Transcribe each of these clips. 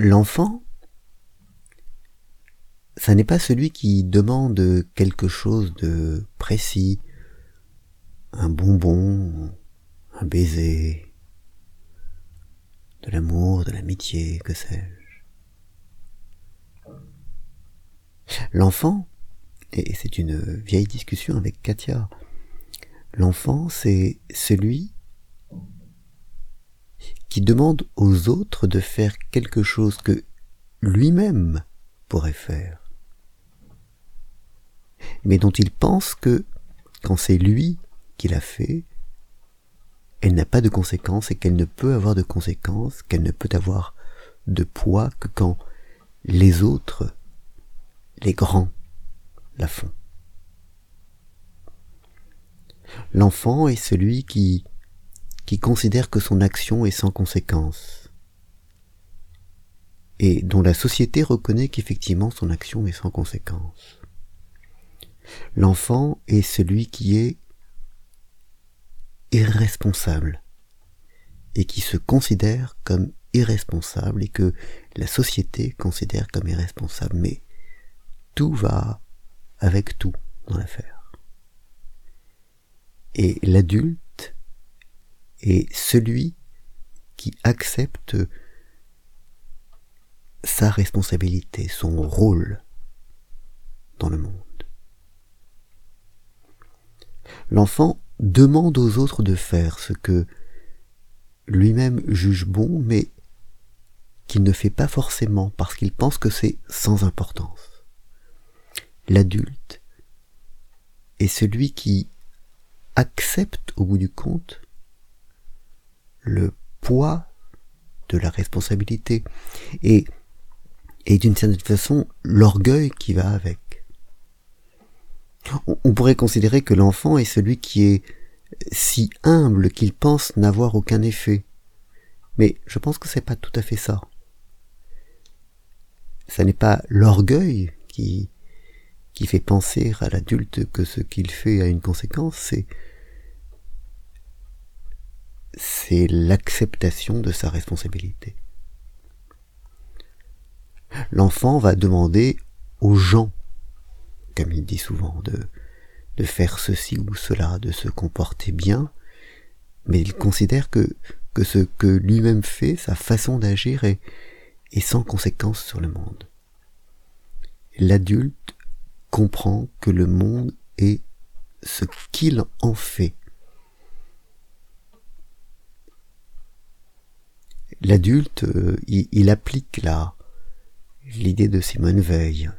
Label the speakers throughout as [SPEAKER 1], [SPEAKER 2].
[SPEAKER 1] L'enfant, ça n'est pas celui qui demande quelque chose de précis, un bonbon, un baiser, de l'amour, de l'amitié, que sais-je. L'enfant, et c'est une vieille discussion avec Katia, l'enfant c'est celui qui demande aux autres de faire quelque chose que lui-même pourrait faire, mais dont il pense que, quand c'est lui qui l'a fait, elle n'a pas de conséquences et qu'elle ne peut avoir de conséquences, qu'elle ne peut avoir de poids que quand les autres, les grands, la font. L'enfant est celui qui qui considère que son action est sans conséquence, et dont la société reconnaît qu'effectivement son action est sans conséquence. L'enfant est celui qui est irresponsable et qui se considère comme irresponsable et que la société considère comme irresponsable. Mais tout va avec tout dans l'affaire. Et l'adulte est celui qui accepte sa responsabilité, son rôle dans le monde. L'enfant demande aux autres de faire ce que lui-même juge bon, mais qu'il ne fait pas forcément parce qu'il pense que c'est sans importance. L'adulte est celui qui accepte au bout du compte le poids de la responsabilité et, et d'une certaine façon l'orgueil qui va avec. On, pourrait considérer que l'enfant est celui qui est si humble qu'il pense n'avoir aucun effet. Mais je pense que c'est pas tout à fait ça. Ça n'est pas l'orgueil qui, qui fait penser à l'adulte que ce qu'il fait a une conséquence, c'est c'est l'acceptation de sa responsabilité. L'enfant va demander aux gens, comme il dit souvent, de, de faire ceci ou cela, de se comporter bien, mais il considère que, ce que lui-même fait, sa façon d'agir est sans conséquence sur le monde. L'adulte comprend que le monde est ce qu'il en fait l'adulte, euh, il, applique là l'idée de Simone Veil.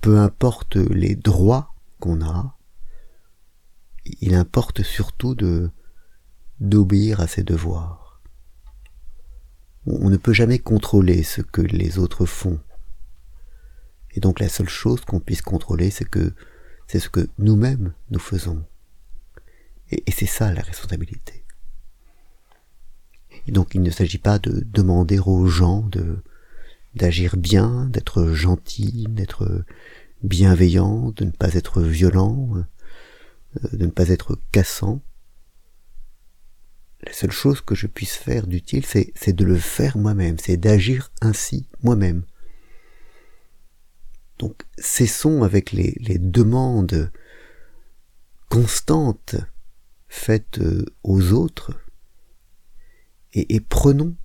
[SPEAKER 1] Peu importe les droits qu'on a, il importe surtout de d'obéir à ses devoirs. On ne peut jamais contrôler ce que les autres font. Et donc la seule chose qu'on puisse contrôler, c'est que c'est ce que nous-mêmes nous faisons. et c'est ça la responsabilité. Donc il ne s'agit pas de demander aux gens de d'agir bien, d'être gentil, d'être bienveillant, de ne pas être violent, euh, de ne pas être cassant. La seule chose que je puisse faire d'utile, c'est, de le faire moi-même, c'est d'agir ainsi moi-même. Donc cessons avec les, les demandes constantes faites euh, aux autres et, prenons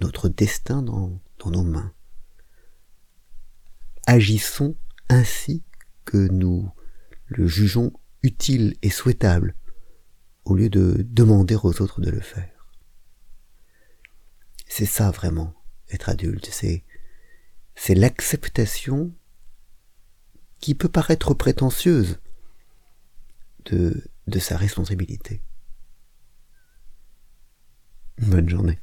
[SPEAKER 1] notre destin dans, nos mains. Agissons ainsi que nous le jugeons utile et souhaitable, au lieu de demander aux autres de le faire. C'est ça vraiment, être adulte, c'est, c'est l'acceptation qui peut paraître prétentieuse de sa responsabilité. Bonne journée.